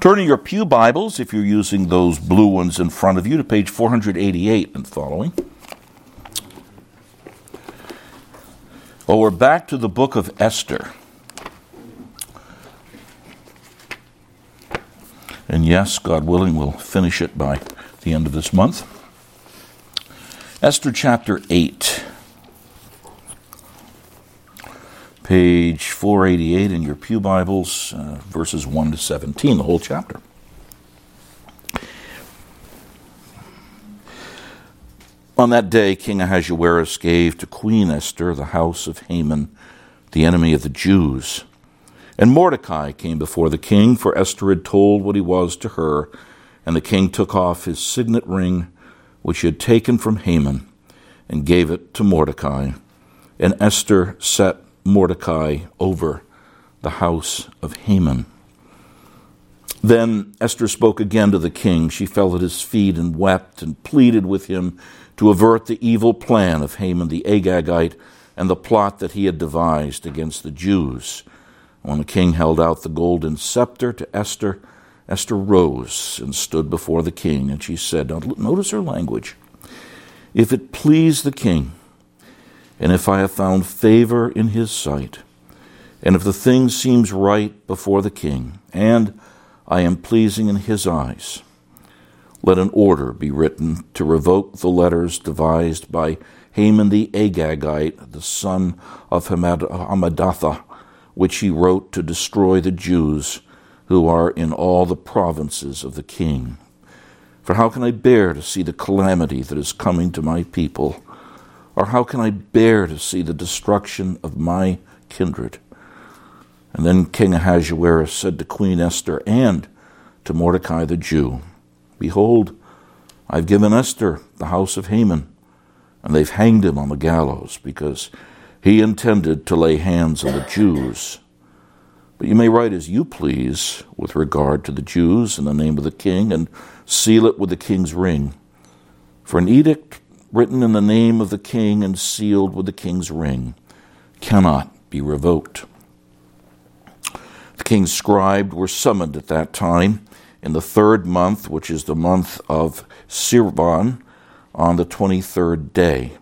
Turning your Pew Bibles, if you're using those blue ones in front of you, to page 488 and following. Well, we're back to the book of Esther. And yes, God willing, we'll finish it by the end of this month. Esther chapter 8, page 488 in your Pew Bibles, uh, verses 1 to 17, the whole chapter. On that day, King Ahasuerus gave to Queen Esther the house of Haman, the enemy of the Jews. And Mordecai came before the king, for Esther had told what he was to her. And the king took off his signet ring, which he had taken from Haman, and gave it to Mordecai. And Esther set Mordecai over the house of Haman. Then Esther spoke again to the king. She fell at his feet and wept and pleaded with him to avert the evil plan of Haman the Agagite and the plot that he had devised against the Jews. When the king held out the golden scepter to Esther, Esther rose and stood before the king, and she said, notice her language. If it please the king, and if I have found favor in his sight, and if the thing seems right before the king, and I am pleasing in his eyes, let an order be written to revoke the letters devised by Haman the Agagite, the son of Hammedatha, which he wrote to destroy the Jews who are in all the provinces of the king. For how can I bear to see the calamity that is coming to my people? Or how can I bear to see the destruction of my kindred? And then King Ahasuerus said to Queen Esther and to Mordecai the Jew, Behold, I've given Esther the house of Haman, and they've hanged him on the gallows because he intended to lay hands on the Jews. But you may write as you please with regard to the Jews in the name of the king, and seal it with the king's ring. For an edict written in the name of the king and sealed with the king's ring cannot be revoked. The king's scribes were summoned at that time in the third month, which is the month of Sivan, on the 23rd day.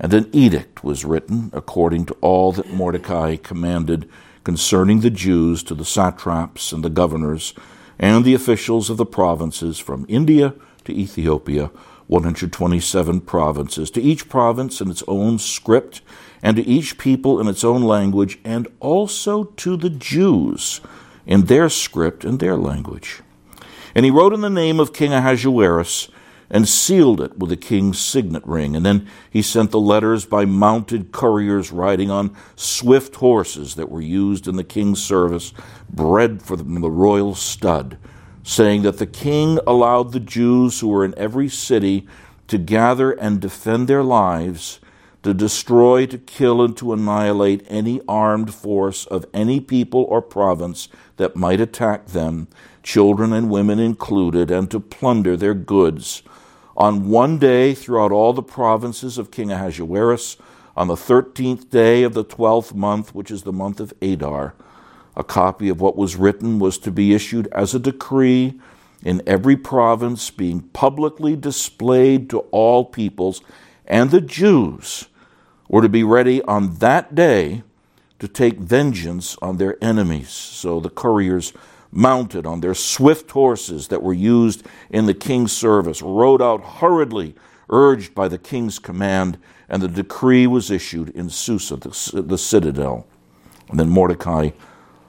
And an edict was written according to all that Mordecai commanded concerning the Jews to the satraps and the governors and the officials of the provinces from India to Ethiopia, 127 provinces, to each province in its own script, and to each people in its own language, and also to the Jews in their script and their language. And he wrote in the name of King Ahasuerus and sealed it with the king's signet ring. And then he sent the letters by mounted couriers riding on swift horses that were used in the king's service, bred for the royal stud, saying that the king allowed the Jews who were in every city to gather and defend their lives, to destroy, to kill, and to annihilate any armed force of any people or province that might attack them, children and women included, and to plunder their goods on one day throughout all the provinces of King Ahasuerus, on the thirteenth day of the twelfth month, which is the month of Adar. A copy of what was written was to be issued as a decree in every province, being publicly displayed to all peoples, and the Jews were to be ready on that day to take vengeance on their enemies. So the couriers mounted on their swift horses that were used in the king's service, rode out hurriedly, urged by the king's command, and the decree was issued in Susa, the, the citadel. And then Mordecai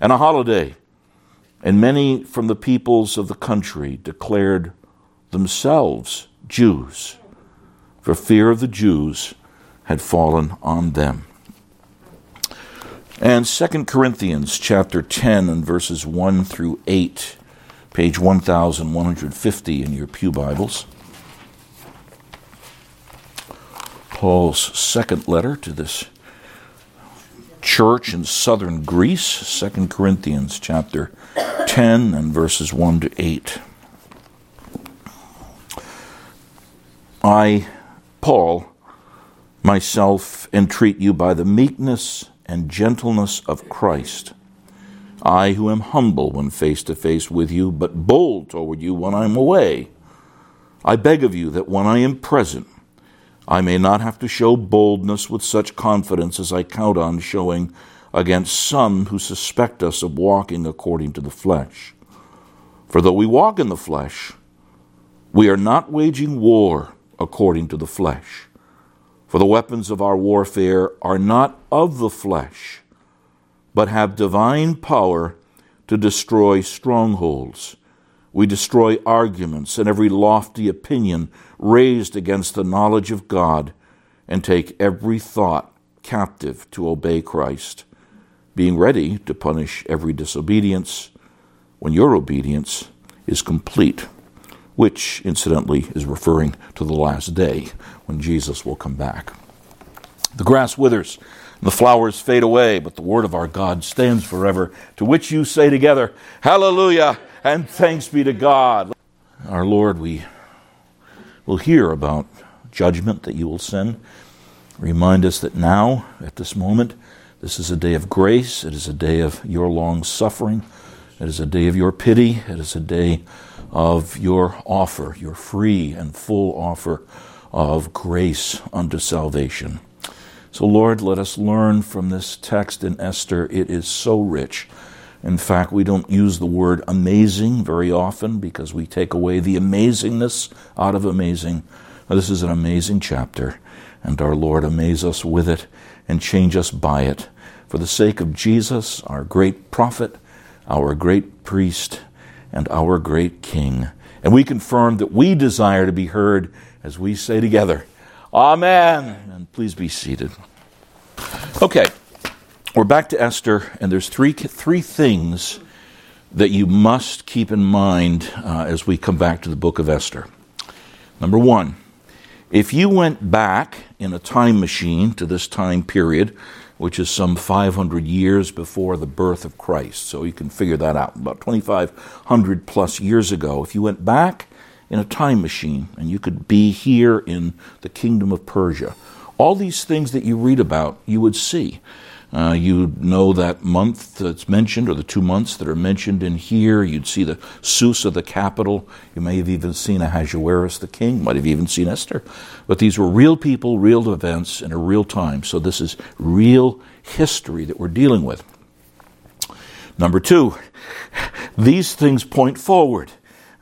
and a holiday. And many from the peoples of the country declared themselves Jews, for fear of the Jews had fallen on them. And 2 Corinthians chapter 10 and verses 1 through 8 page 1150 in your Pew Bibles. Paul's second letter to this church in southern Greece, 2 Corinthians chapter 10 and verses 1 to 8. I, Paul, myself entreat you by the meekness and gentleness of Christ. I, who am humble when face to face with you, but bold toward you when I am away. I beg of you that when I am present, I may not have to show boldness with such confidence as I count on showing against some who suspect us of walking according to the flesh. For though we walk in the flesh, we are not waging war according to the flesh. For the weapons of our warfare are not of the flesh, but have divine power to destroy strongholds. We destroy arguments and every lofty opinion raised against the knowledge of God and take every thought captive to obey Christ, being ready to punish every disobedience when your obedience is complete which incidentally is referring to the last day when Jesus will come back. The grass withers, the flowers fade away, but the word of our God stands forever, to which you say together, Hallelujah, and thanks be to God. Our Lord, we will hear about judgment that you will send. Remind us that now, at this moment, this is a day of grace. It is a day of your long suffering. It is a day of your pity. It is a day of your offer, your free and full offer of grace unto salvation. So, Lord, let us learn from this text in Esther. It is so rich. In fact, we don't use the word amazing very often because we take away the amazingness out of amazing. This is an amazing chapter, and our Lord amaze us with it and change us by it. For the sake of Jesus, our great prophet, our great priest, and our great King. And we confirm that we desire to be heard as we say together, Amen. And please be seated. Okay, we're back to Esther, and there's three, three things that you must keep in mind uh, as we come back to the book of Esther. Number one, if you went back in a time machine to this time period, which is some 500 years before the birth of Christ. So you can figure that out. About 2,500 plus years ago, if you went back in a time machine and you could be here in the kingdom of Persia, all these things that you read about, you would see. Uh, you know that month that's mentioned, or the two months that are mentioned in here. You'd see the Susa, the capital. You may have even seen Ahasuerus, the king. Might have even seen Esther. But these were real people, real events, in a real time. So this is real history that we're dealing with. Number two, these things point forward.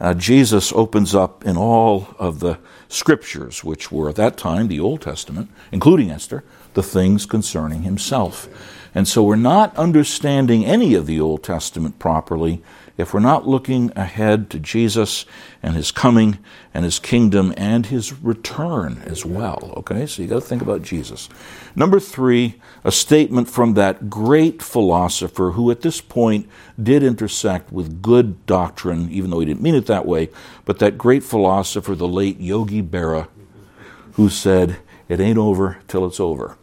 Uh, Jesus opens up in all of the scriptures, which were at that time the Old Testament, including Esther, the things concerning himself. And so we're not understanding any of the Old Testament properly if we're not looking ahead to Jesus and his coming and his kingdom and his return as well. Okay, so you got to think about Jesus. Number three, a statement from that great philosopher who at this point did intersect with good doctrine, even though he didn't mean it that way, but that great philosopher, the late Yogi Berra, who said, It ain't over till it's over.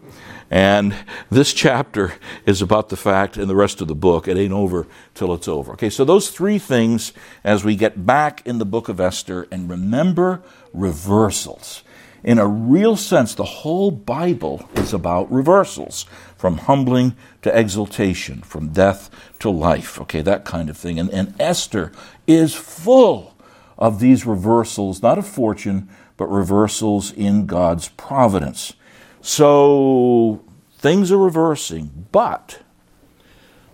And this chapter is about the fact, and the rest of the book, it ain't over till it's over. Okay, so those three things as we get back in the book of Esther, and remember reversals. In a real sense, the whole Bible is about reversals from humbling to exaltation, from death to life. Okay, that kind of thing. And, and Esther is full of these reversals, not of fortune, but reversals in God's providence. So things are reversing, but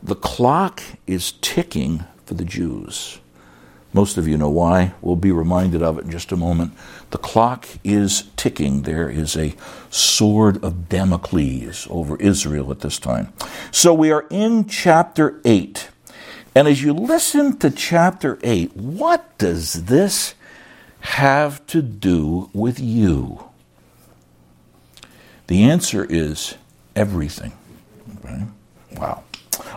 the clock is ticking for the Jews. Most of you know why. We'll be reminded of it in just a moment. The clock is ticking. There is a sword of Damocles over Israel at this time. So we are in chapter 8. And as you listen to chapter 8, what does this have to do with you? The answer is everything. Okay? Wow.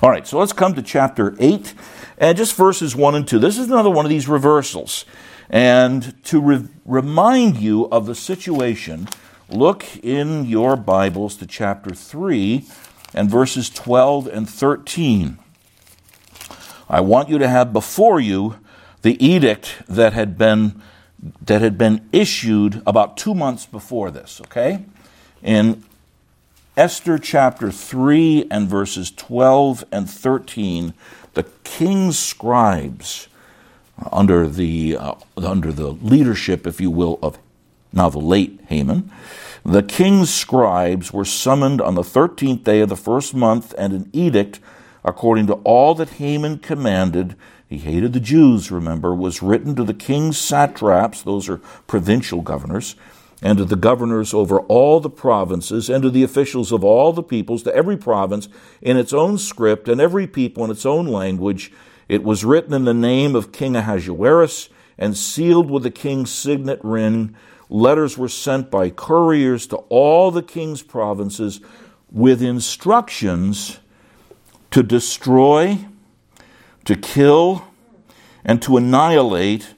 All right, so let's come to chapter 8. And just verses 1 and 2. This is another one of these reversals. And to re- remind you of the situation, look in your Bibles to chapter 3 and verses 12 and 13. I want you to have before you the edict that had been that had been issued about 2 months before this, okay? In Esther chapter 3 and verses 12 and 13, the king's scribes under the uh, under the leadership, if you will, of now the late Haman, the king's scribes were summoned on the thirteenth day of the first month, and an edict, according to all that Haman commanded, he hated the Jews, remember, was written to the king's satraps, those are provincial governors, and to the governors over all the provinces, and to the officials of all the peoples, to every province in its own script, and every people in its own language, it was written in the name of King Ahasuerus and sealed with the king's signet ring. Letters were sent by couriers to all the king's provinces with instructions to destroy, to kill, and to annihilate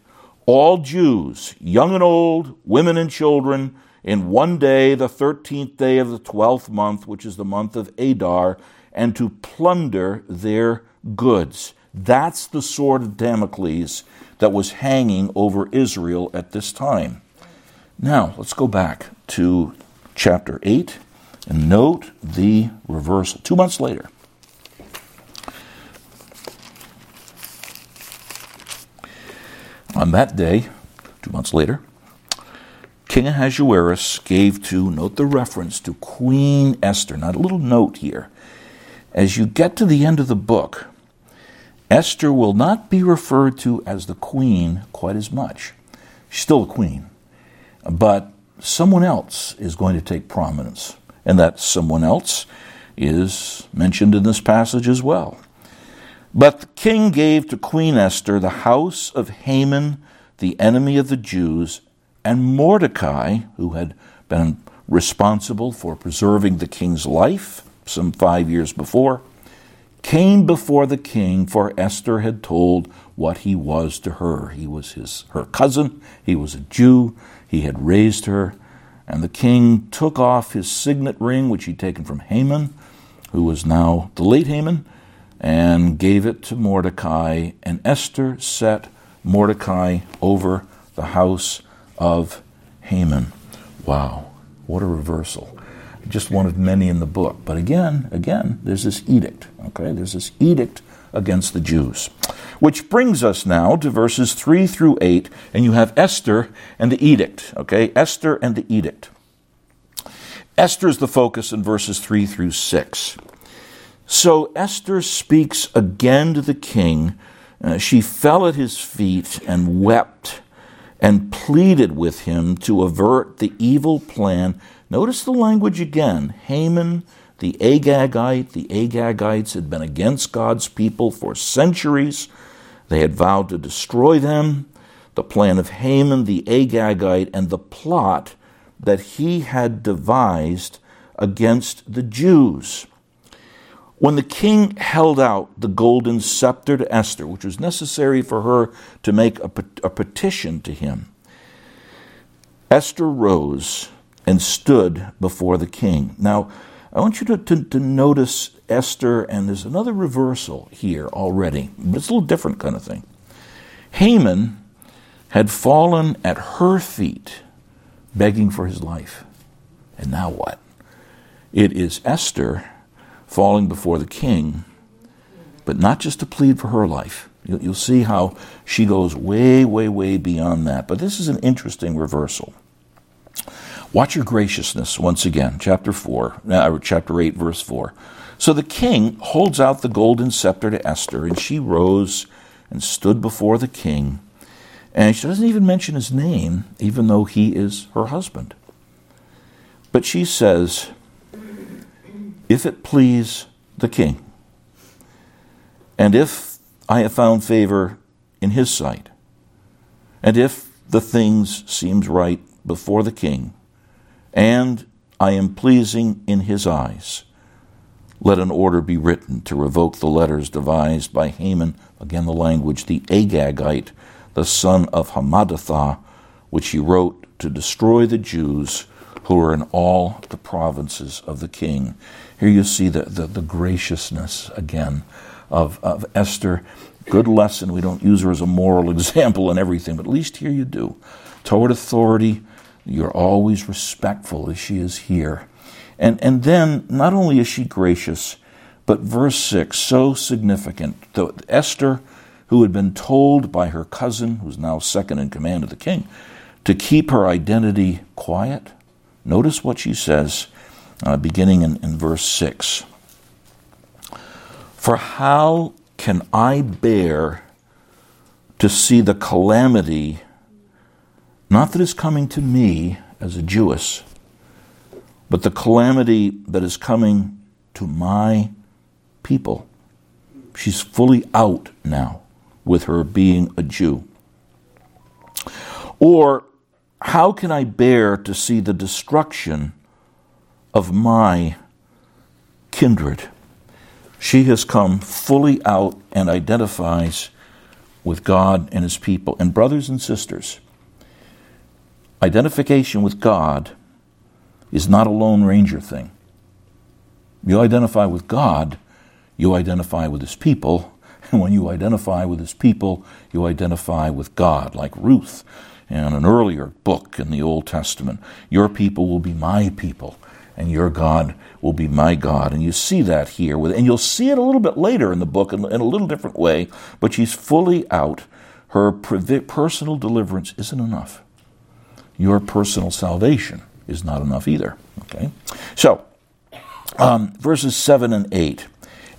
all Jews, young and old, women and children, in one day, the 13th day of the 12th month, which is the month of Adar, and to plunder their goods. That's the sword of Damocles that was hanging over Israel at this time. Now, let's go back to chapter 8 and note the reversal. Two months later, on that day, two months later, King Ahasuerus gave to, note the reference to Queen Esther. Now, a little note here. As you get to the end of the book, Esther will not be referred to as the queen quite as much. She's still a queen, but someone else is going to take prominence, and that someone else is mentioned in this passage as well. But the king gave to Queen Esther the house of Haman, the enemy of the Jews, and Mordecai, who had been responsible for preserving the king's life some five years before came before the king, for Esther had told what he was to her. He was his her cousin, he was a Jew, he had raised her, and the king took off his signet ring, which he'd taken from Haman, who was now the late Haman, and gave it to Mordecai, and Esther set Mordecai over the house of Haman. Wow, what a reversal just one of many in the book. But again, again, there's this edict. Okay, there's this edict against the Jews. Which brings us now to verses 3 through 8, and you have Esther and the edict. Okay, Esther and the edict. Esther is the focus in verses 3 through 6. So Esther speaks again to the king. Uh, she fell at his feet and wept and pleaded with him to avert the evil plan Notice the language again. Haman, the Agagite, the Agagites had been against God's people for centuries. They had vowed to destroy them. The plan of Haman, the Agagite, and the plot that he had devised against the Jews. When the king held out the golden scepter to Esther, which was necessary for her to make a, a petition to him, Esther rose and stood before the king. Now, I want you to, to, to, notice Esther, and there's another reversal here already, but it's a little different kind of thing. Haman had fallen at her feet, begging for his life. And now what? It is Esther falling before the king, but not just to plead for her life. You'll, see how she goes way, way, way beyond that. But this is an interesting reversal. Watch your graciousness once again, chapter 4, uh, chapter 8, verse 4. So the king holds out the golden scepter to Esther, and she rose and stood before the king. And she doesn't even mention his name, even though he is her husband. But she says, If it please the king, and if I have found favor in his sight, and if the things seems right before the king, and I am pleasing in his eyes. Let an order be written to revoke the letters devised by Haman again the language, the Agagite, the son of Hammedatha, which he wrote to destroy the Jews who were in all the provinces of the king. Here you see the, the, the graciousness again of, of Esther. Good lesson. We don't use her as a moral example in everything, but at least here you do. Toward authority, you're always respectful as she is here. And, and then, not only is she gracious, but verse 6, so significant. The, Esther, who had been told by her cousin, who's now second in command of the king, to keep her identity quiet, notice what she says, uh, beginning in, in verse 6. For how can I bear to see the calamity, not that is coming to me as a Jewess, but the calamity that is coming to my people? She's fully out now with her being a Jew. Or how can I bear to see the destruction of my kindred? She has come fully out and identifies with God and His people. And, brothers and sisters, identification with God is not a Lone Ranger thing. You identify with God, you identify with His people. And when you identify with His people, you identify with God, like Ruth in an earlier book in the Old Testament. Your people will be my people, and your God will be my God. And you see that here, with, and you'll see it a little bit later in the book in, in a little different way, but she's fully out. Her personal deliverance isn't enough. Your personal salvation is not enough either. Okay? So, um, verses 7 and 8.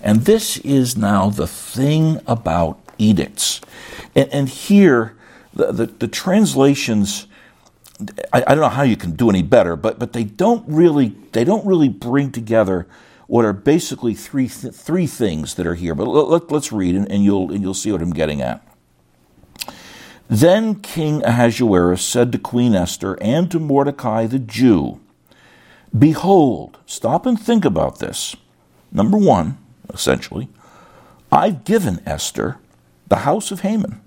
And this is now the thing about edicts. And, and here, the, the, the translations I, I, don't know how you can do any better, but but they don't really they don't really bring together what are basically three th- three things that are here. But let, us read and, and, you'll and you'll see what I'm getting at. Then King Ahasuerus said to Queen Esther and to Mordecai the Jew, Behold, stop and think about this. Number one, essentially, I've given Esther the house of Haman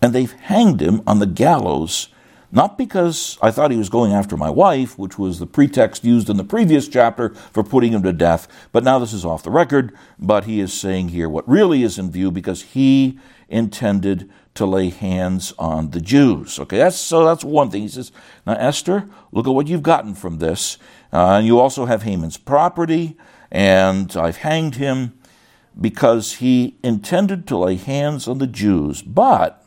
and they've hanged him on the gallows, not because I thought he was going after my wife, which was the pretext used in the previous chapter for putting him to death, but now this is off the record, but he is saying here what really is in view because he intended to lay hands on the Jews. Okay, that's so that's one thing. He says, Now Esther, look at what you've gotten from this. Uh, and you also have Haman's property, and I've hanged him because he intended to lay hands on the Jews. But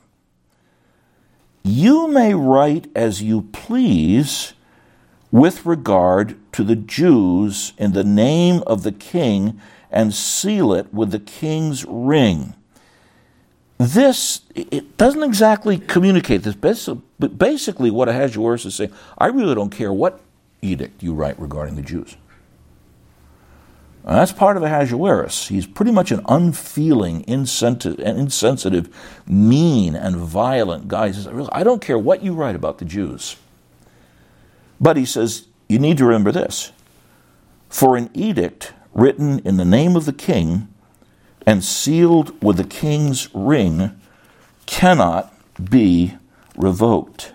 you may write as you please with regard to the Jews in the name of the king and seal it with the king's ring. This, it doesn't exactly communicate this, but basically what Ahasuerus is saying, I really don't care what edict you write regarding the Jews. That's part of Ahasuerus. He's pretty much an unfeeling, insensitive, mean, and violent guy. He says, I don't care what you write about the Jews. But he says, you need to remember this. For an edict written in the name of the king and sealed with the king's ring cannot be revoked.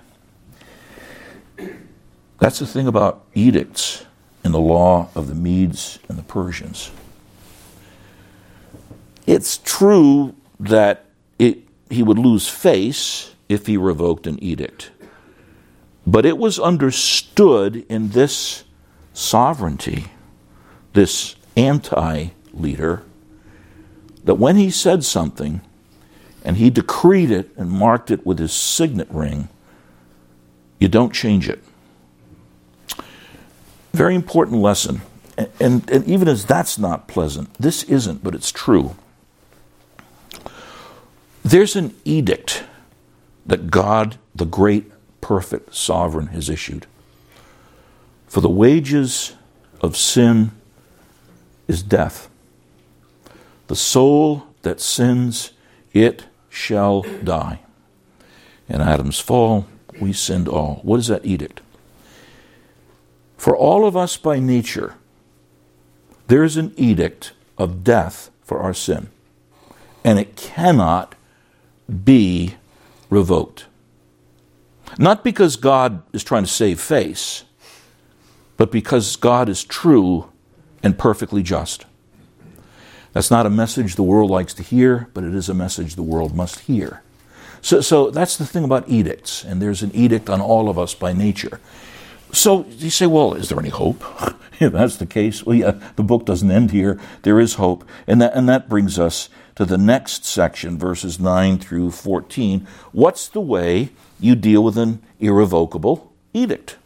That's the thing about edicts in the law of the Medes and the Persians. It's true that it, he would lose face if he revoked an edict. But it was understood in this sovereignty, this anti leader, that when he said something and he decreed it and marked it with his signet ring, you don't change it. Very important lesson. And, and, and even as that's not pleasant, this isn't, but it's true. There's an edict that God, the great, perfect sovereign, has issued. For the wages of sin is death. The soul that sins, it shall die. In Adam's fall, we sinned all. What is that edict? For all of us by nature, there is an edict of death for our sin. and it cannot be revoked. Not because God is trying to save face, but because God is true and perfectly just. That's not a message the world likes to hear, but it is a message the world must hear. So, so that's the thing about edicts, and there's an edict on all of us by nature. So you say, well, is there any hope? if that's the case, well, yeah, the book doesn't end here. There is hope. And that, and that brings us to the next section, verses 9 through 14. What's the way you deal with an irrevocable edict?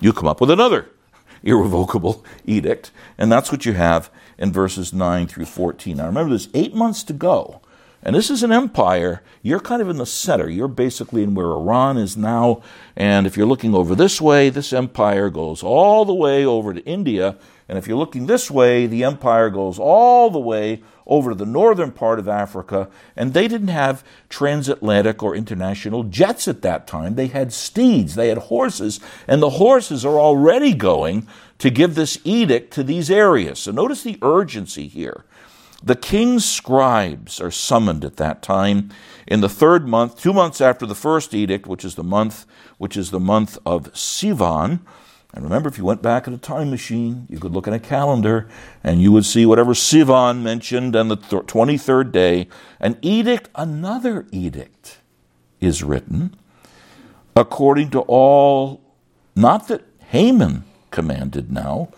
You come up with another irrevocable edict. And that's what you have in verses 9 through 14. Now remember, there's eight months to go. And this is an empire. You're kind of in the center. You're basically in where Iran is now. And if you're looking over this way, this empire goes all the way over to India. And if you're looking this way, the empire goes all the way over to the northern part of Africa. And they didn't have transatlantic or international jets at that time. They had steeds, they had horses. And the horses are already going to give this edict to these areas. So notice the urgency here. The king's scribes are summoned at that time in the third month, two months after the first edict, which is the month, which is the month of Sivan. And remember, if you went back in a time machine, you could look at a calendar and you would see whatever Sivan mentioned on the 23rd day. An edict, another edict, is written according to all, not that Haman commanded now,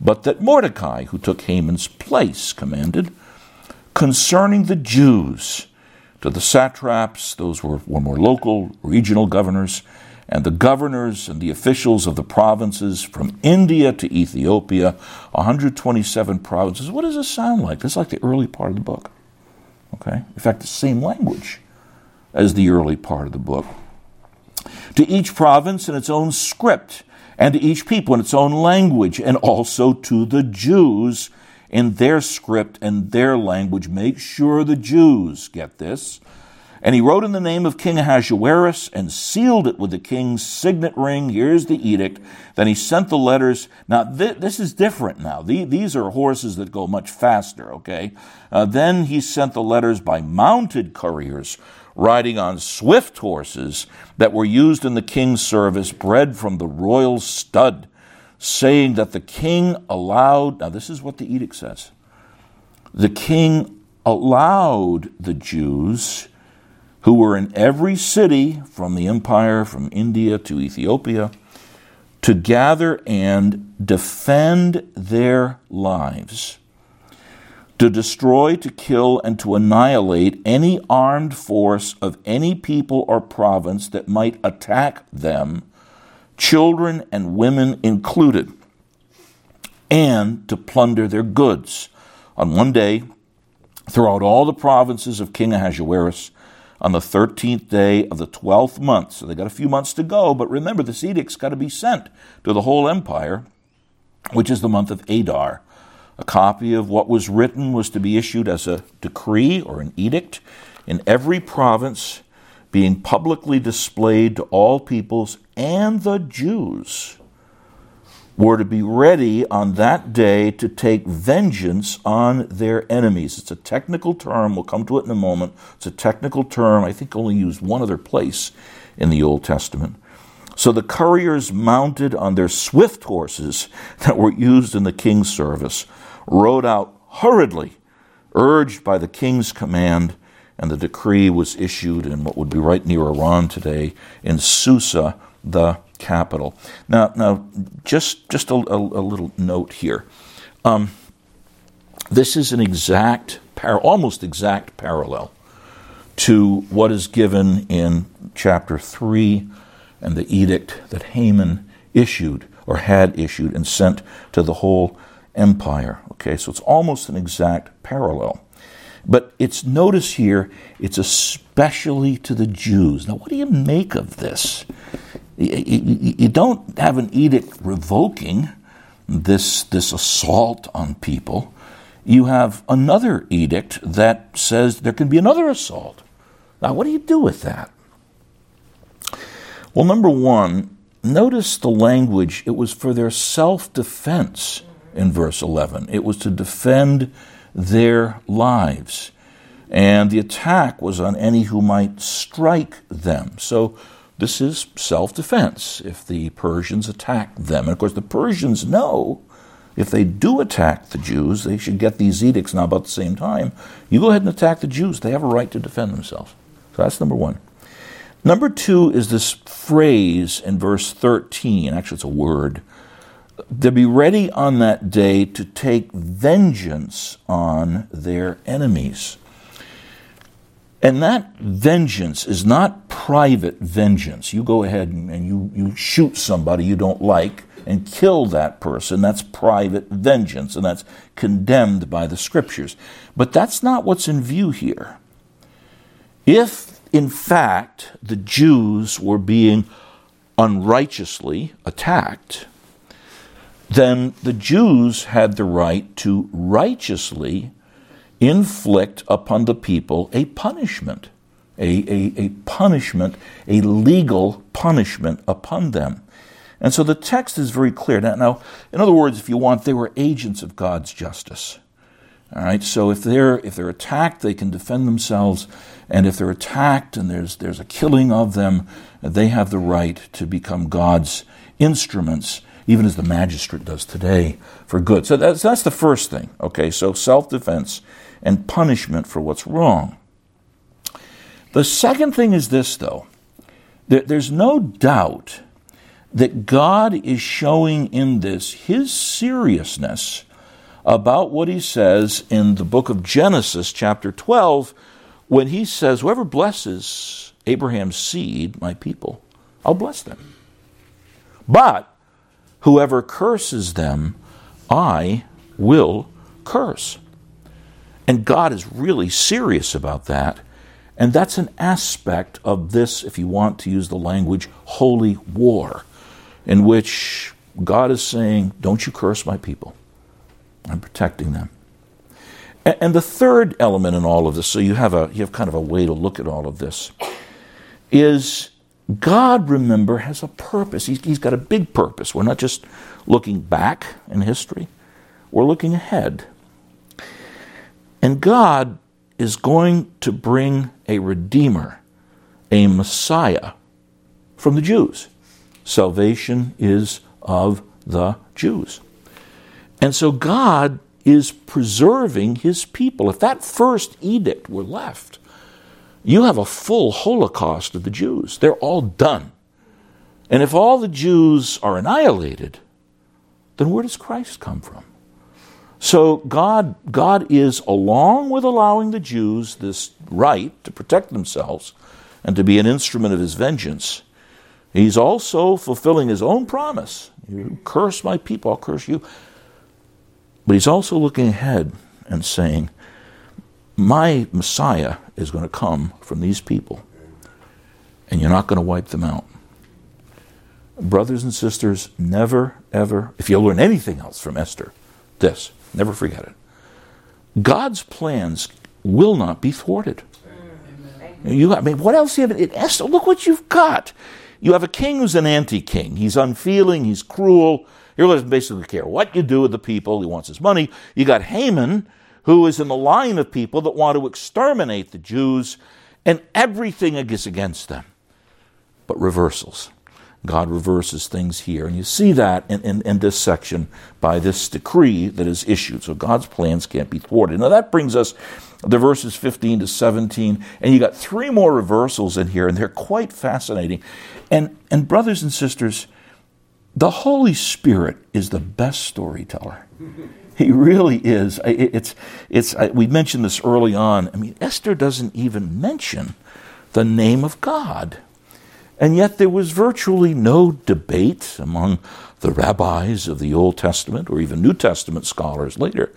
but that Mordecai, who took Haman's place, commanded concerning the Jews to the satraps, those were, were more local, regional governors, and the governors and the officials of the provinces from India to Ethiopia, 127 provinces. What does this sound like? This is like the early part of the book. Okay? In fact, the same language as the early part of the book. To each province in its own script, and to each people in its own language, and also to the Jews in their script and their language. Make sure the Jews get this. And he wrote in the name of King Ahasuerus and sealed it with the king's signet ring. Here's the edict. Then he sent the letters. Now, th- this is different now. The- these are horses that go much faster, okay? Uh, then he sent the letters by mounted couriers riding on swift horses that were used in the king's service, bred from the royal stud saying that the king allowed, now this is what the edict says. The king allowed the Jews who were in every city from the empire, from India to Ethiopia, to gather and defend their lives, to destroy, to kill, and to annihilate any armed force of any people or province that might attack them children and women included, and to plunder their goods. On one day, throughout all the provinces of King Ahasuerus, on the 13th day of the 12th month, so they got a few months to go, but remember, this edict's got to be sent to the whole empire, which is the month of Adar. A copy of what was written was to be issued as a decree or an edict in every province being publicly displayed to all peoples and the Jews were to be ready on that day to take vengeance on their enemies. It's a technical term, we'll come to it in a moment. It's a technical term, I think only used one other place in the Old Testament. So the couriers mounted on their swift horses that were used in the king's service rode out hurriedly, urged by the king's command and the decree was issued in what would be right near Iran today, in Susa, the capital. Now, now just, just a, a, a little note here. Um, this is an exact, par- almost exact parallel to what is given in chapter 3 and the edict that Haman issued or had issued and sent to the whole empire. Okay, so it's almost an exact parallel. But it's notice here, it's especially to the Jews. Now, what do you make of this? You don't have an edict revoking this, this assault on people. You have another edict that says there can be another assault. Now, what do you do with that? Well, number one, notice the language. It was for their self defense in verse 11, it was to defend their lives. and the attack was on any who might strike them. So this is self defense if the Persians attack them. And of course, the Persians know if they do attack the Jews, they should get these edicts now about the same time. You go ahead and attack the Jews, they have a right to defend themselves. So that's number one. Number two is this phrase in verse 13. Actually, it's a word. To be ready on that day to take vengeance on their enemies. And that vengeance is not private vengeance. You go ahead and, you, you shoot somebody you don't like and kill that person. That's private vengeance, and that's condemned by the scriptures. But that's not what's in view here. If, in fact, the Jews were being unrighteously attacked, then the Jews had the right to righteously inflict upon the people a punishment, a, a, a punishment, a legal punishment upon them. And so the text is very clear. Now, now, in other words, if you want, they were agents of God's justice. All right, so if they're if they're attacked, they can defend themselves, and if they're attacked and there's there's a killing of them, they have the right to become God's instruments, even as the magistrate does today, for good. So that's that's the first thing. Okay, so self-defense and punishment for what's wrong. The second thing is this, though. that There's no doubt that God is showing in this his seriousness about what he says in the book of Genesis, chapter 12, when he says, Whoever blesses Abraham's seed, my people, I'll bless them. But whoever curses them, I will curse. And God is really serious about that. And that's an aspect of this, if you want to use the language, holy war, in which God is saying, Don't you curse my people. I'm protecting them. And the third element in all of this, so you have a you have kind of a way to look at all of this, is God, remember, has a purpose. He's, he's got a big purpose. We're not just looking back in history, we're looking ahead. And God is going to bring a Redeemer, a Messiah from the Jews. Salvation is of the Jews. And so God is preserving his people. If that first edict were left, you have a full Holocaust of the Jews. They're all done. And if all the Jews are annihilated, then where does Christ come from? So God, God is, along with allowing the Jews this right to protect themselves and to be an instrument of his vengeance, he's also fulfilling his own promise. You curse my people, I'll curse you. But he's also looking ahead and saying, My Messiah is going to come from these people, and you're not going to wipe them out. Brothers and sisters, never, ever, if you learn anything else from Esther, this Never forget it. God's plans will not be thwarted. You, I mean, what else do you have? Esther, look what you've got. You have a king who's an anti-king. He's unfeeling. He's cruel. He doesn't basically care what you do with the people. He wants his money. You got Haman, who is in the line of people that want to exterminate the Jews, and everything is against them. But reversals. God reverses things here. And you see that in, in, in, this section by this decree that is issued. So God's plans can't be thwarted. Now that brings us to verses 15 to 17. And you got three more reversals in here, and they're quite fascinating. And, and brothers and sisters, the Holy Spirit is the best storyteller. He really is. It's, it's, we mentioned this early on. I mean, Esther doesn't even mention the name of God. And yet there was virtually no debate among the rabbis of the Old Testament or even New Testament scholars later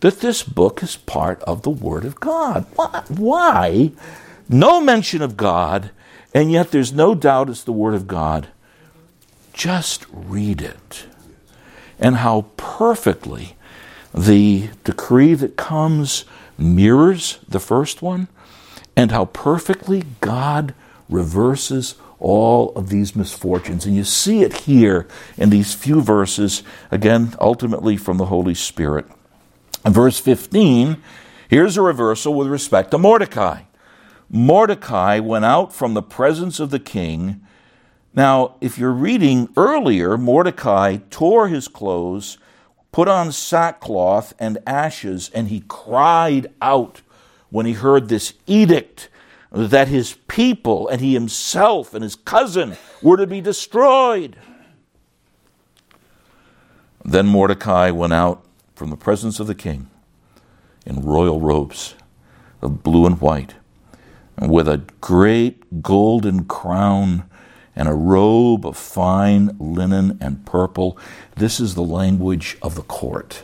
that this book is part of the Word of God. Why? No mention of God, and yet there's no doubt it's the Word of God. Just read it. And how perfectly the decree that comes mirrors the first one, and how perfectly God reverses all of these misfortunes. And you see it here in these few verses, again, ultimately from the Holy Spirit. In verse 15, Here's a reversal with respect to Mordecai. Mordecai went out from the presence of the king. Now, if you're reading earlier, Mordecai tore his clothes, put on sackcloth and ashes, and he cried out when he heard this edict that his people and he himself and his cousin were to be destroyed. Then Mordecai went out from the presence of the king in royal robes of blue and white, and with a great golden crown and a robe of fine linen and purple. This is the language of the court.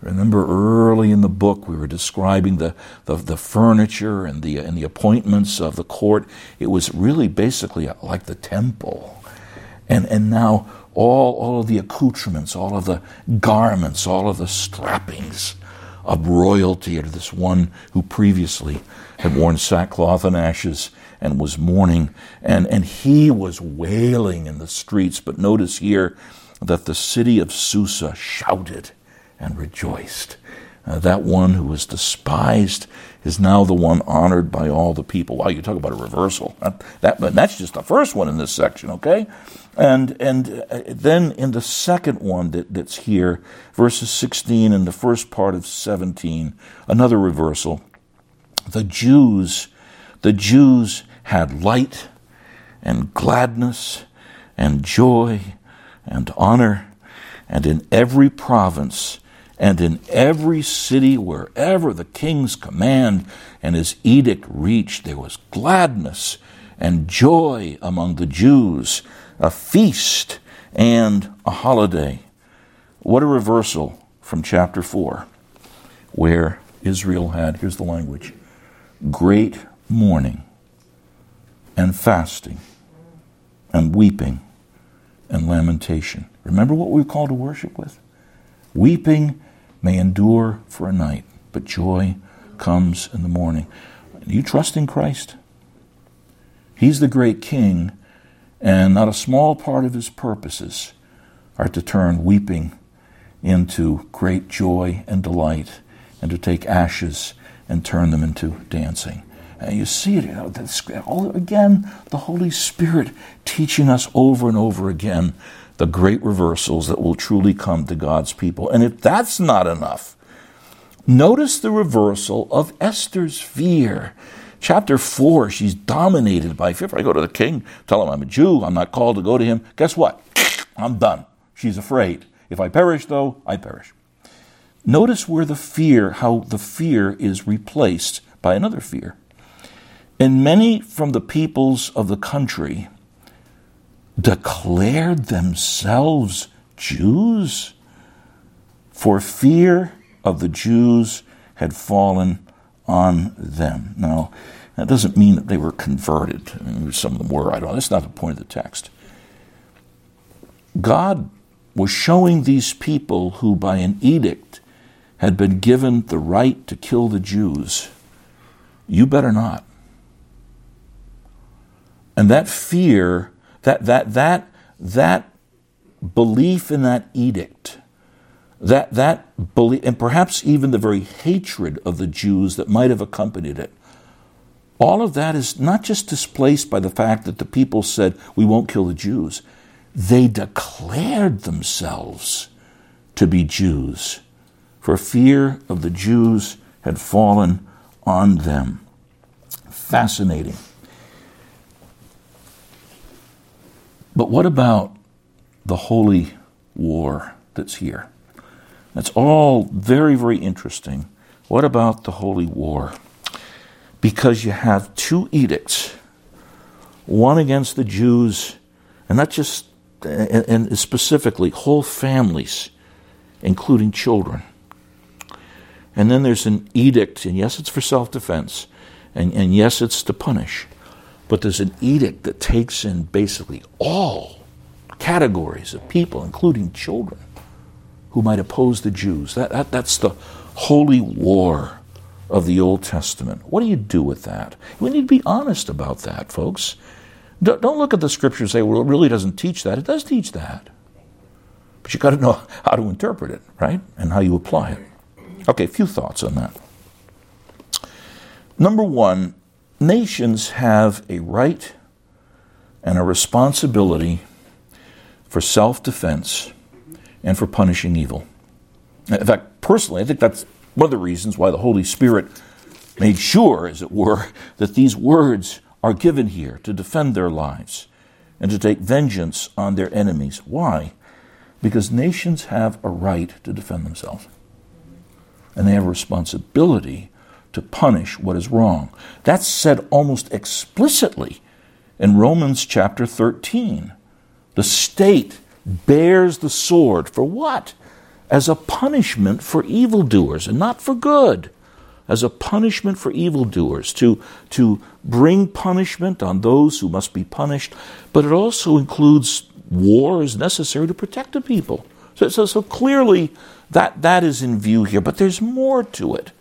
Remember early in the book we were describing the, the, the, furniture and the, and the appointments of the court. It was really basically like the temple. And, and now all, all of the accoutrements, all of the garments, all of the strappings of royalty to this one who previously had worn sackcloth and ashes and was mourning. And, and he was wailing in the streets. But notice here that the city of Susa shouted and rejoiced. Uh, that one who was despised is now the one honored by all the people. Wow, you talk about a reversal. That, that, that's just the first one in this section, okay? And, and uh, then in the second one that, that's here, verses 16 and the first part of 17, another reversal. The Jews, the Jews had light and gladness and joy and honor, and in every province and in every city, wherever the king's command and his edict reached, there was gladness and joy among the Jews a feast and a holiday. What a reversal from chapter 4, where Israel had, here's the language, great mourning and fasting and weeping and lamentation. Remember what we are called to worship with? Weeping may endure for a night, but joy comes in the morning. Do you trust in Christ? He's the great king and not a small part of his purposes are to turn weeping into great joy and delight, and to take ashes and turn them into dancing. And you see it, you know, all, again, the Holy Spirit teaching us over and over again the great reversals that will truly come to God's people. And if that's not enough, notice the reversal of Esther's fear. Chapter 4, she's dominated by fear. If I go to the king, tell him I'm a Jew, I'm not called to go to him, guess what? I'm done. She's afraid. If I perish, though, I perish. Notice where the fear, how the fear is replaced by another fear. And many from the peoples of the country declared themselves Jews, for fear of the Jews had fallen on them. Now, that doesn't mean that they were converted. I mean, some of them were. I don't. That's not the point of the text. God was showing these people who, by an edict, had been given the right to kill the Jews, you better not. And that fear, that that that that belief in that edict that, that belief, and perhaps even the very hatred of the Jews that might have accompanied it, all of that is not just displaced by the fact that the people said, We won't kill the Jews. They declared themselves to be Jews, for fear of the Jews had fallen on them. Fascinating. But what about the holy war that's here? That's all very, very interesting. What about the Holy War? Because you have two edicts one against the Jews, and not just, and specifically, whole families, including children. And then there's an edict, and yes, it's for self defense, and, and yes, it's to punish. But there's an edict that takes in basically all categories of people, including children who might oppose the Jews. That, that, that's the holy war of the Old Testament. What do you do with that? We need to be honest about that, folks. Don't, don't look at the scripture and say, well, it really doesn't teach that. It does teach that. But you've got to know how to interpret it, right? And how you apply it. Okay, a few thoughts on that. Number one, nations have a right and a responsibility for self defense and for punishing evil. In fact, personally, I think that's one of the reasons why the Holy Spirit made sure, as it were, that these words are given here to defend their lives and to take vengeance on their enemies. Why? Because nations have a right to defend themselves. And they have a responsibility to punish what is wrong. That's said almost explicitly in Romans chapter 13. The state bears the sword for what? As a punishment for evildoers and not for good. As a punishment for evildoers, to, to bring punishment on those who must be punished, but it also includes war necessary to protect the people. So, so, so clearly that, that is in view here, but there's more to it.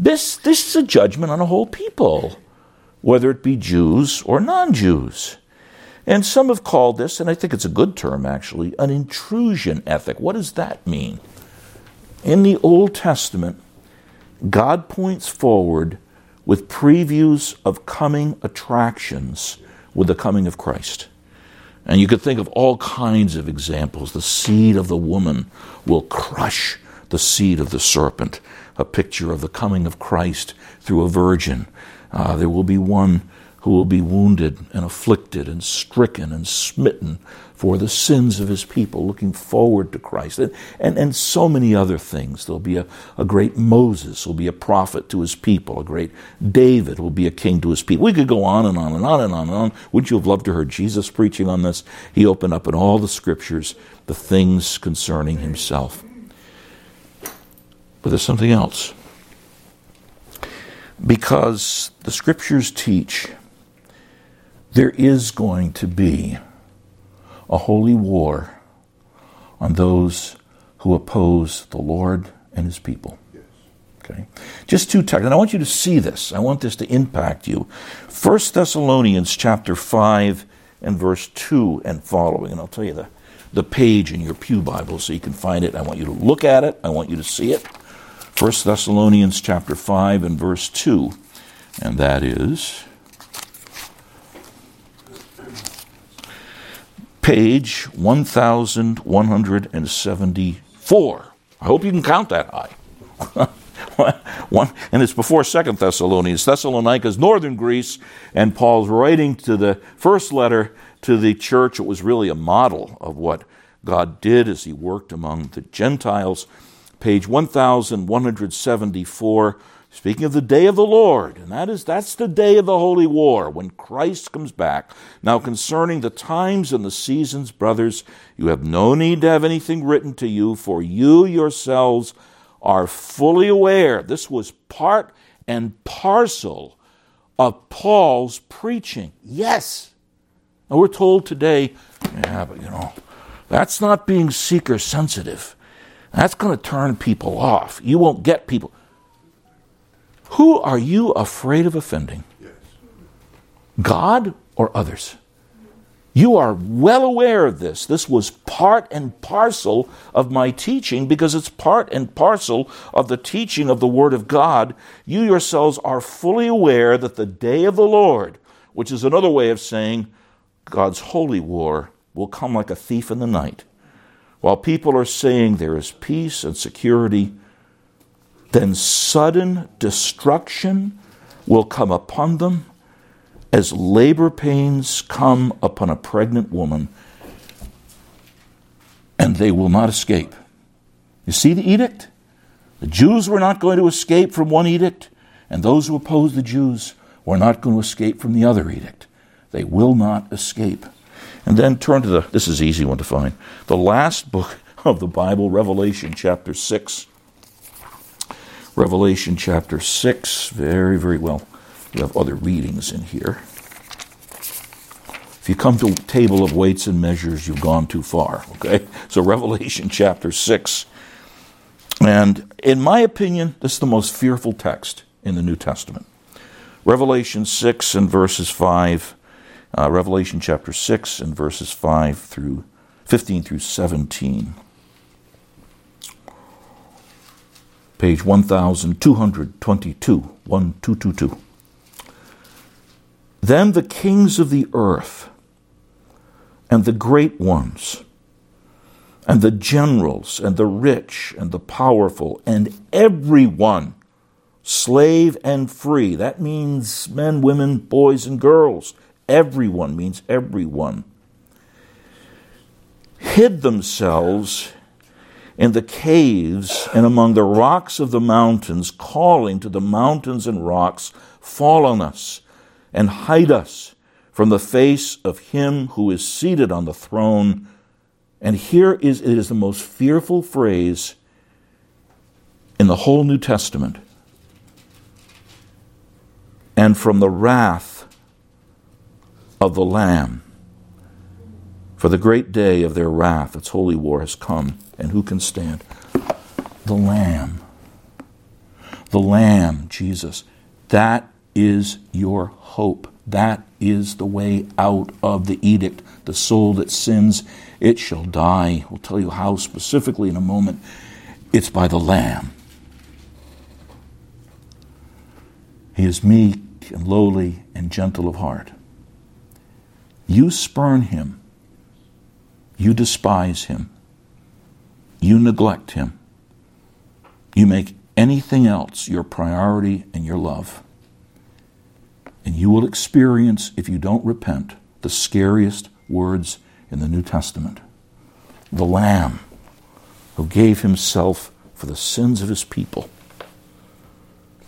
This, this is a judgment on a whole people, whether it be Jews or non Jews. And some have called this, and I think it's a good term actually, an intrusion ethic. What does that mean? In the Old Testament, God points forward with previews of coming attractions with the coming of Christ. And you could think of all kinds of examples. The seed of the woman will crush the seed of the serpent, a picture of the coming of Christ through a virgin. Uh, there will be one who will be wounded and afflicted and stricken and smitten for the sins of his people, looking forward to Christ. And, and, and so many other things. There'll be a, a great Moses will be a prophet to his people, a great David will be a king to his people. We could go on and on and on and on and on. Wouldn't you have loved to hear Jesus preaching on this? He opened up in all the scriptures the things concerning himself. But there's something else. Because the scriptures teach there is going to be a holy war on those who oppose the Lord and his people. Okay. Just two texts, and I want you to see this. I want this to impact you. 1 Thessalonians chapter 5 and verse 2 and following, and I'll tell you the, the page in your Pew Bible so you can find it. I want you to look at it. I want you to see it. 1 Thessalonians chapter 5 and verse 2, and that is page 1174. I hope you can count that high. One, and it's before Second Thessalonians. Thessalonica is northern Greece, and Paul's writing to the first letter to the church. It was really a model of what God did as he worked among the Gentiles. Page 1174 Speaking of the day of the Lord, and that is that's the day of the holy war when Christ comes back. Now concerning the times and the seasons, brothers, you have no need to have anything written to you, for you yourselves are fully aware. This was part and parcel of Paul's preaching. Yes. Now we're told today, yeah, but you know, that's not being seeker sensitive. That's going to turn people off. You won't get people. Who are you afraid of offending? God or others? You are well aware of this. This was part and parcel of my teaching because it's part and parcel of the teaching of the Word of God. You yourselves are fully aware that the day of the Lord, which is another way of saying God's holy war, will come like a thief in the night. While people are saying there is peace and security, then sudden destruction will come upon them as labor pains come upon a pregnant woman, and they will not escape. You see the edict? The Jews were not going to escape from one edict, and those who opposed the Jews were not going to escape from the other edict. They will not escape. And then turn to the, this is easy one to find, the last book of the Bible, Revelation chapter 6. Revelation chapter 6. Very, very well. You have other readings in here. If you come to table of weights and measures, you've gone too far. Okay? So Revelation chapter 6. And in my opinion, this is the most fearful text in the New Testament. Revelation 6 and verses 5, uh, Revelation chapter 6 and verses 5 through 15 through 17. page 1222, 1222. Then the kings of the earth and the great ones and the generals and the rich and the powerful and everyone, slave and free. That means men, women, boys, and girls. Everyone means everyone. Hid themselves in the caves and among the rocks of the mountains, calling to the mountains and rocks, Fall on us and hide us from the face of him who is seated on the throne. And here is it is the most fearful phrase in the whole New Testament. And from the wrath of the Lamb. For the great day of their wrath, its holy war, has come, and who can stand? The Lamb. The Lamb, Jesus. That is your hope. That is the way out of the edict. The soul that sins, it shall die. We'll tell you how specifically in a moment. It's by the Lamb. He is meek and lowly and gentle of heart. You spurn him you despise him. You neglect him. You make anything else your priority and your love. And you will experience, if you don't repent, the scariest words in the New Testament. The Lamb who gave himself for the sins of his people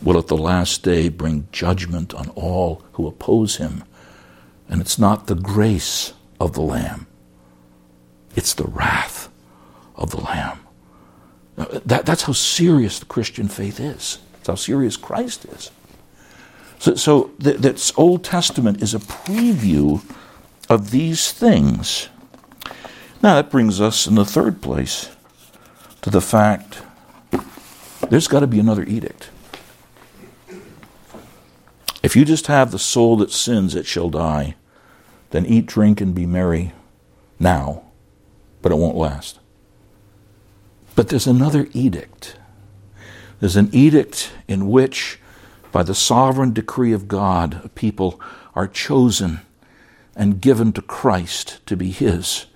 will at the last day bring judgment on all who oppose him. And it's not the grace of the Lamb, it's the wrath of the Lamb. That, that's how serious the Christian faith is. That's how serious Christ is. So, so th- this Old Testament is a preview of these things. Now, that brings us in the third place to the fact there's got to be another edict. If you just have the soul that sins, it shall die, then eat, drink, and be merry now but it won't last. But there's another edict. There's an edict in which, by the sovereign decree of God, people are chosen and given to Christ to be His.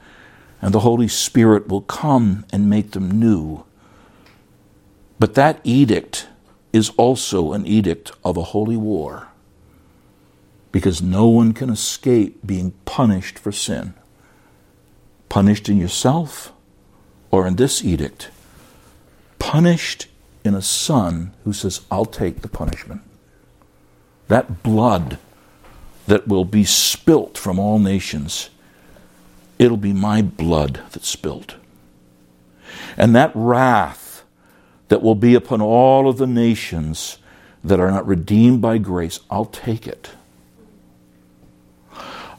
And the Holy Spirit will come and make them new. But that edict is also an edict of a holy war because no one can escape being punished for sin punished in yourself or in this edict, punished in a son who says, I'll take the punishment. That blood that will be spilt from all nations, it'll be my blood that's spilt. And that wrath that will be upon all of the nations that are not redeemed by grace, I'll take it.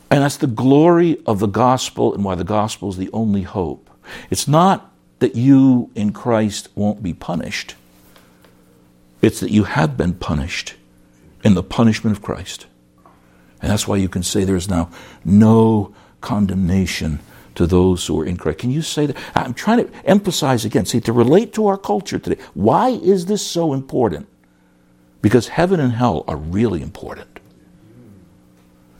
And that's the glory of the gospel and why the gospel is the only hope. It's not that you in Christ won't be punished, it's that you have been punished in the punishment of Christ. And that's why you can say there's now no condemnation to those who are in Christ. Can you say that? I'm trying to emphasize again, see, to relate to our culture today. Why is this so important? Because heaven and hell are really important.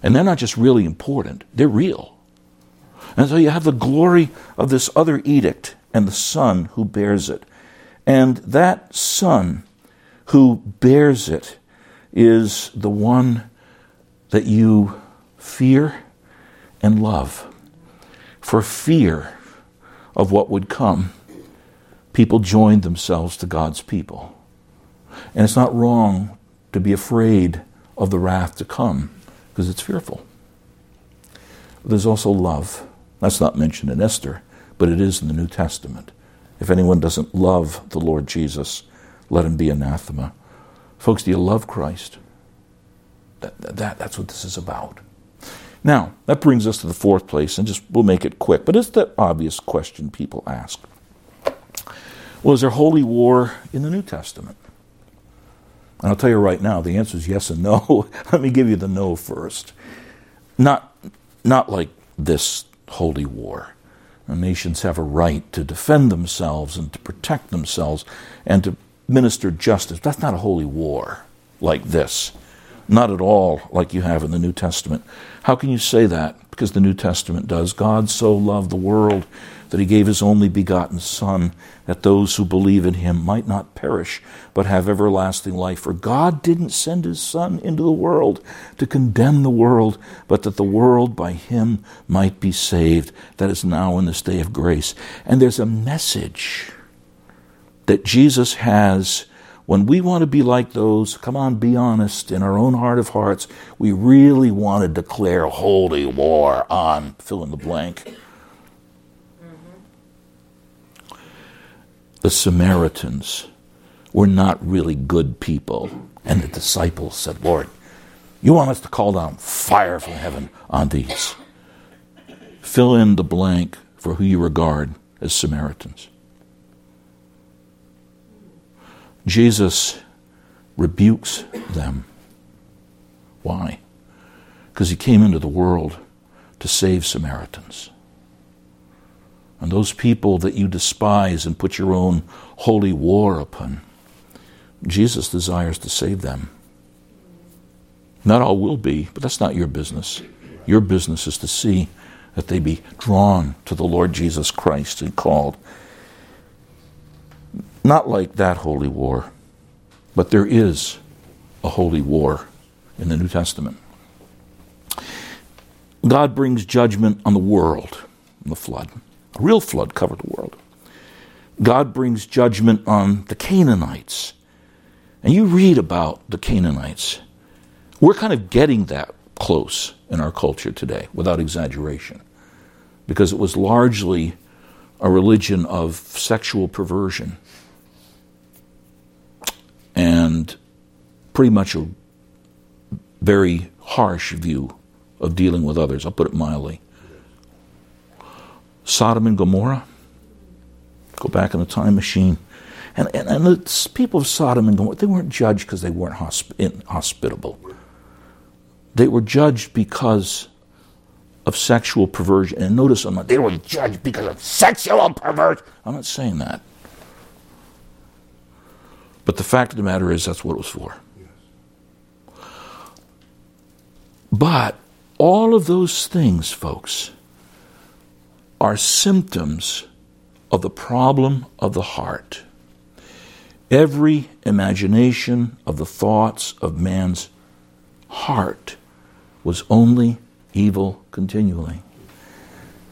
And they're not just really important, they're real. And so you have the glory of this other edict and the Son who bears it. And that Son who bears it is the one that you fear and love. For fear of what would come, people joined themselves to God's people. And it's not wrong to be afraid of the wrath to come because it's fearful. There's also love. That's not mentioned in Esther, but it is in the New Testament. If anyone doesn't love the Lord Jesus, let him be anathema. Folks, do you love Christ? That, that, that's what this is about. Now, that brings us to the fourth place, and just we'll make it quick, but it's the obvious question people ask. Is there holy war in the New Testament? And I'll tell you right now, the answer is yes and no. Let me give you the no first. Not, not like this holy war. Nations have a right to defend themselves and to protect themselves and to minister justice. That's not a holy war like this. Not at all like you have in the New Testament. How can you say that? Because the New Testament does. God so loved the world that he gave his only begotten Son, that those who believe in him might not perish, but have everlasting life. For God didn't send his Son into the world to condemn the world, but that the world by him might be saved. That is now in this day of grace. And there's a message that Jesus has when we want to be like those, come on, be honest, in our own heart of hearts, we really want to declare holy war on fill in the blank. The Samaritans were not really good people. And the disciples said, Lord, you want us to call down fire from heaven on these. Fill in the blank for who you regard as Samaritans. Jesus rebukes them. Why? Because he came into the world to save Samaritans. And those people that you despise and put your own holy war upon, Jesus desires to save them. Not all will be, but that's not your business. Your business is to see that they be drawn to the Lord Jesus Christ and called. Not like that holy war, but there is a holy war in the New Testament. God brings judgment on the world in the flood. Real flood covered the world. God brings judgment on the Canaanites. And you read about the Canaanites. We're kind of getting that close in our culture today, without exaggeration, because it was largely a religion of sexual perversion and pretty much a very harsh view of dealing with others. I'll put it mildly. Sodom and Gomorrah. Go back in the time machine. And, and, and the people of Sodom and Gomorrah, they weren't judged because they weren't hosp- hospitable. They were judged because of sexual perversion. And notice, I'm not, they were judged because of sexual perversion. I'm not saying that. But the fact of the matter is, that's what it was for. But all of those things, folks, are symptoms of the problem of the heart. Every imagination of the thoughts of man's heart was only evil continually.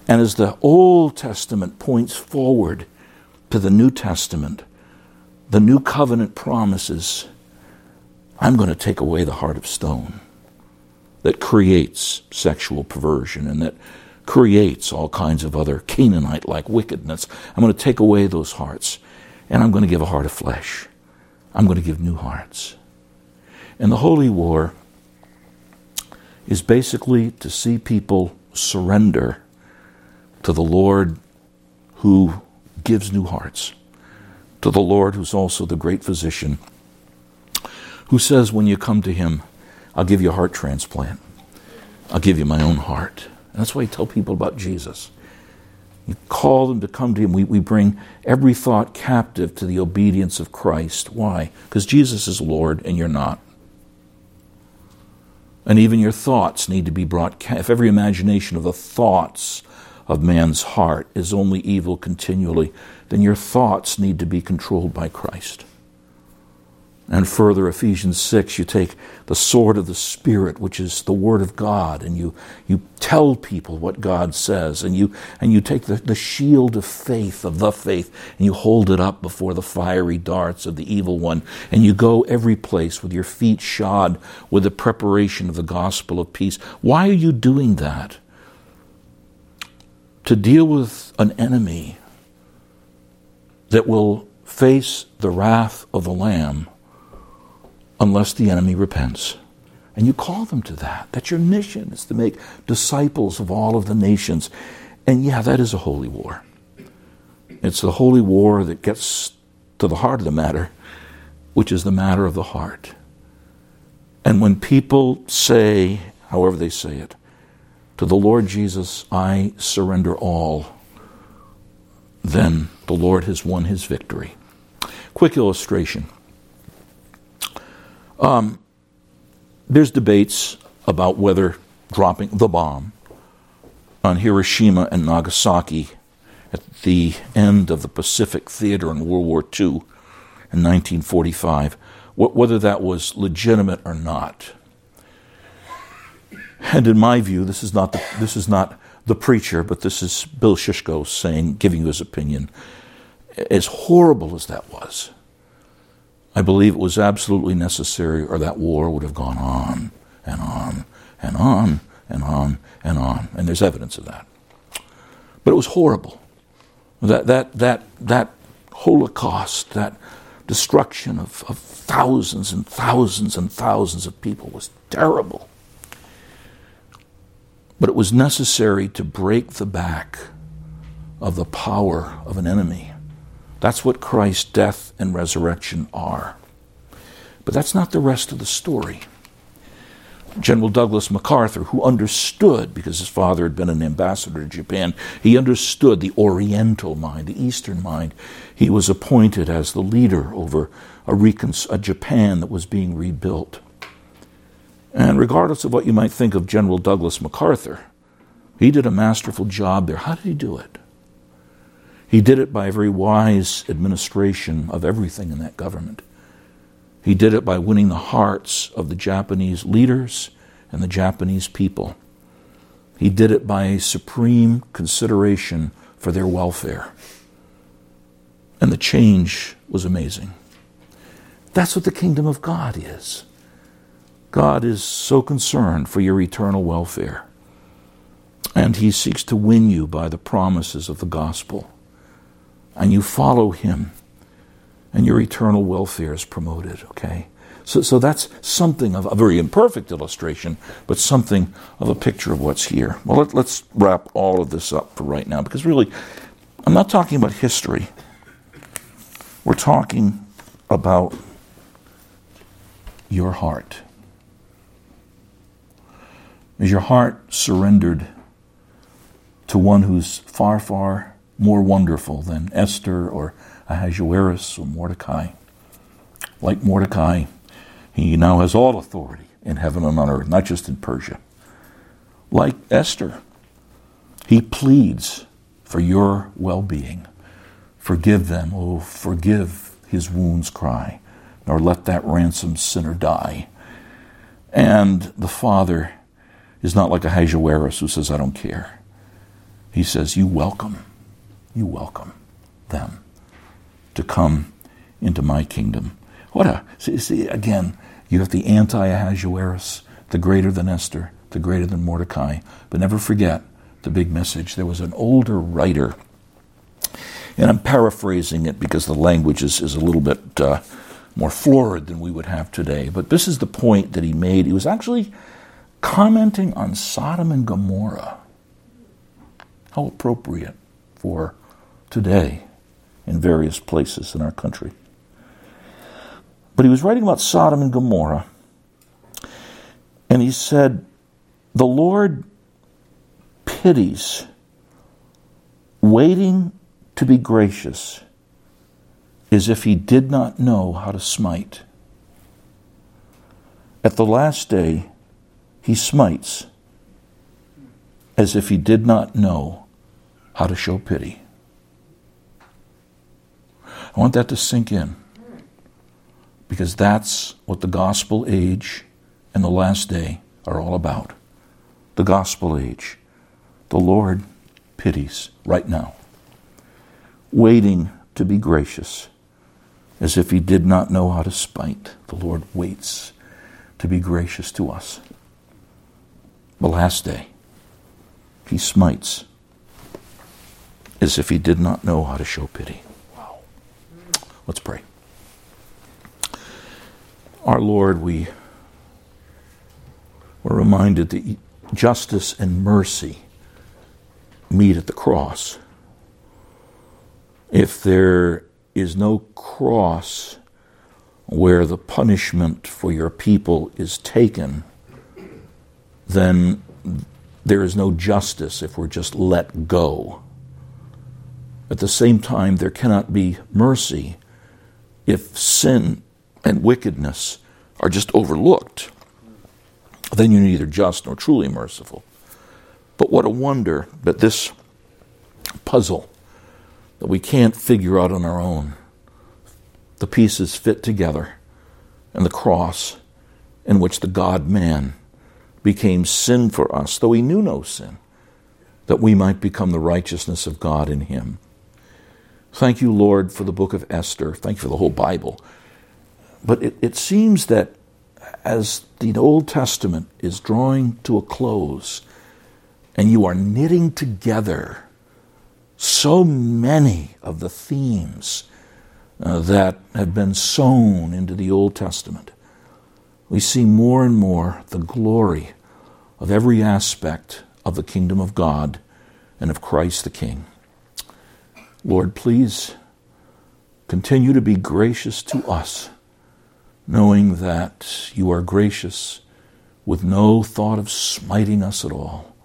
And as the Old Testament points forward to the New Testament, the New Covenant promises I'm going to take away the heart of stone that creates sexual perversion and that creates all kinds of other Canaanite like wickedness. I'm going to take away those hearts and I'm going to give a heart of flesh. I'm going to give new hearts. And the Holy War is basically to see people surrender to the Lord who gives new hearts, to the Lord who's also the great physician, who says, when you come to Him, I'll give you a heart transplant, I'll give you my own heart. And that's why I tell people about Jesus. You call them to come to Him. We, we bring every thought captive to the obedience of Christ. Why? Because Jesus is Lord and you're not. And even your thoughts need to be brought, if every imagination of the thoughts of man's heart is only evil continually, then your thoughts need to be controlled by Christ. And further, Ephesians 6, you take the sword of the Spirit, which is the Word of God, and you, you tell people what God says, and you, and you take the, the shield of faith, of the faith, and you hold it up before the fiery darts of the evil one, and you go every place with your feet shod with the preparation of the gospel of peace. Why are you doing that? To deal with an enemy that will face the wrath of the Lamb unless the enemy repents. And you call them to that. That's your mission, is to make disciples of all of the nations. And yeah, that is a holy war. It's the holy war that gets to the heart of the matter, which is the matter of the heart. And when people say, however they say it, to the Lord Jesus, I surrender all, then the Lord has won his victory. Quick illustration. Um, there's debates about whether dropping the bomb on Hiroshima and Nagasaki at the end of the Pacific Theater in World War II in 1945, whether that was legitimate or not. And in my view, this is not the, this is not the preacher, but this is Bill Shishko saying, giving his opinion. As horrible as that was, I believe it was absolutely necessary, or that war would have gone on and on and on and on and on. And there's evidence of that. But it was horrible. That, that, that, that Holocaust, that destruction of, of thousands and thousands and thousands of people was terrible. But it was necessary to break the back of the power of an enemy. That's what Christ's death and resurrection are. But that's not the rest of the story. General Douglas MacArthur, who understood, because his father had been an ambassador to Japan, he understood the Oriental mind, the Eastern mind. He was appointed as the leader over a, recon- a Japan that was being rebuilt. And regardless of what you might think of General Douglas MacArthur, he did a masterful job there. How did he do it? He did it by a very wise administration of everything in that government. He did it by winning the hearts of the Japanese leaders and the Japanese people. He did it by a supreme consideration for their welfare. And the change was amazing. That's what the kingdom of God is. God is so concerned for your eternal welfare. And he seeks to win you by the promises of the gospel. And you follow him and your eternal welfare is promoted, okay? So, so that's something of a very imperfect illustration, but something of a picture of what's here. Well, let, let's wrap all of this up for right now, because really, I'm not talking about history. We're talking about your heart. Is your heart surrendered to one who's far, far more wonderful than Esther or Ahasuerus or Mordecai. Like Mordecai, he now has all authority in heaven and on earth, not just in Persia. Like Esther, he pleads for your well being. Forgive them, oh, forgive his wounds cry, nor let that ransomed sinner die. And the Father is not like Ahasuerus who says, I don't care. He says, You welcome, you welcome them to come into my kingdom. What a, see, see again, you have the anti Ahasuerus, the greater than Esther, the greater than Mordecai. But never forget the big message. There was an older writer, and I'm paraphrasing it because the language is, is a little bit uh, more florid than we would have today. But this is the point that he made. He was actually commenting on Sodom and Gomorrah. How appropriate for today in various places in our country. But he was writing about Sodom and Gomorrah, and he said, The Lord pities, waiting to be gracious, as if he did not know how to smite. At the last day, he smites as if he did not know how to show pity. I want that to sink in because that's what the gospel age and the last day are all about. The gospel age. The Lord pities right now, waiting to be gracious, as if he did not know how to spite. The Lord waits to be gracious to us. The last day, he smites as if he did not know how to show pity. Let's pray. Our Lord, we were reminded that justice and mercy meet at the cross. If there is no cross where the punishment for your people is taken, then there is no justice if we're just let go. At the same time, there cannot be mercy if sin and wickedness are just overlooked, then you're neither just nor truly merciful. But what a wonder that this puzzle that we can't figure out on our own, the pieces fit together, and the cross in which the God man became sin for us, though he knew no sin, that we might become the righteousness of God in him. Thank you, Lord, for the book of Esther. Thank you for the whole Bible. But it, it seems that as the Old Testament is drawing to a close, and you are knitting together so many of the themes uh, that have been sown into the Old Testament, we see more and more the glory of every aspect of the kingdom of God and of Christ the King. Lord, please continue to be gracious to us, knowing that you are gracious with no thought of smiting us at all,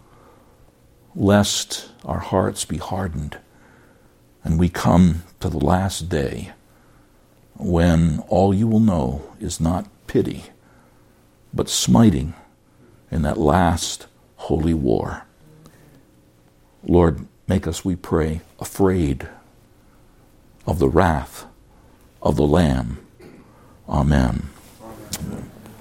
lest our hearts be hardened and we come to the last day when all you will know is not pity, but smiting in that last holy war. Lord, Make us, we pray, afraid of the wrath of the Lamb. Amen. Amen.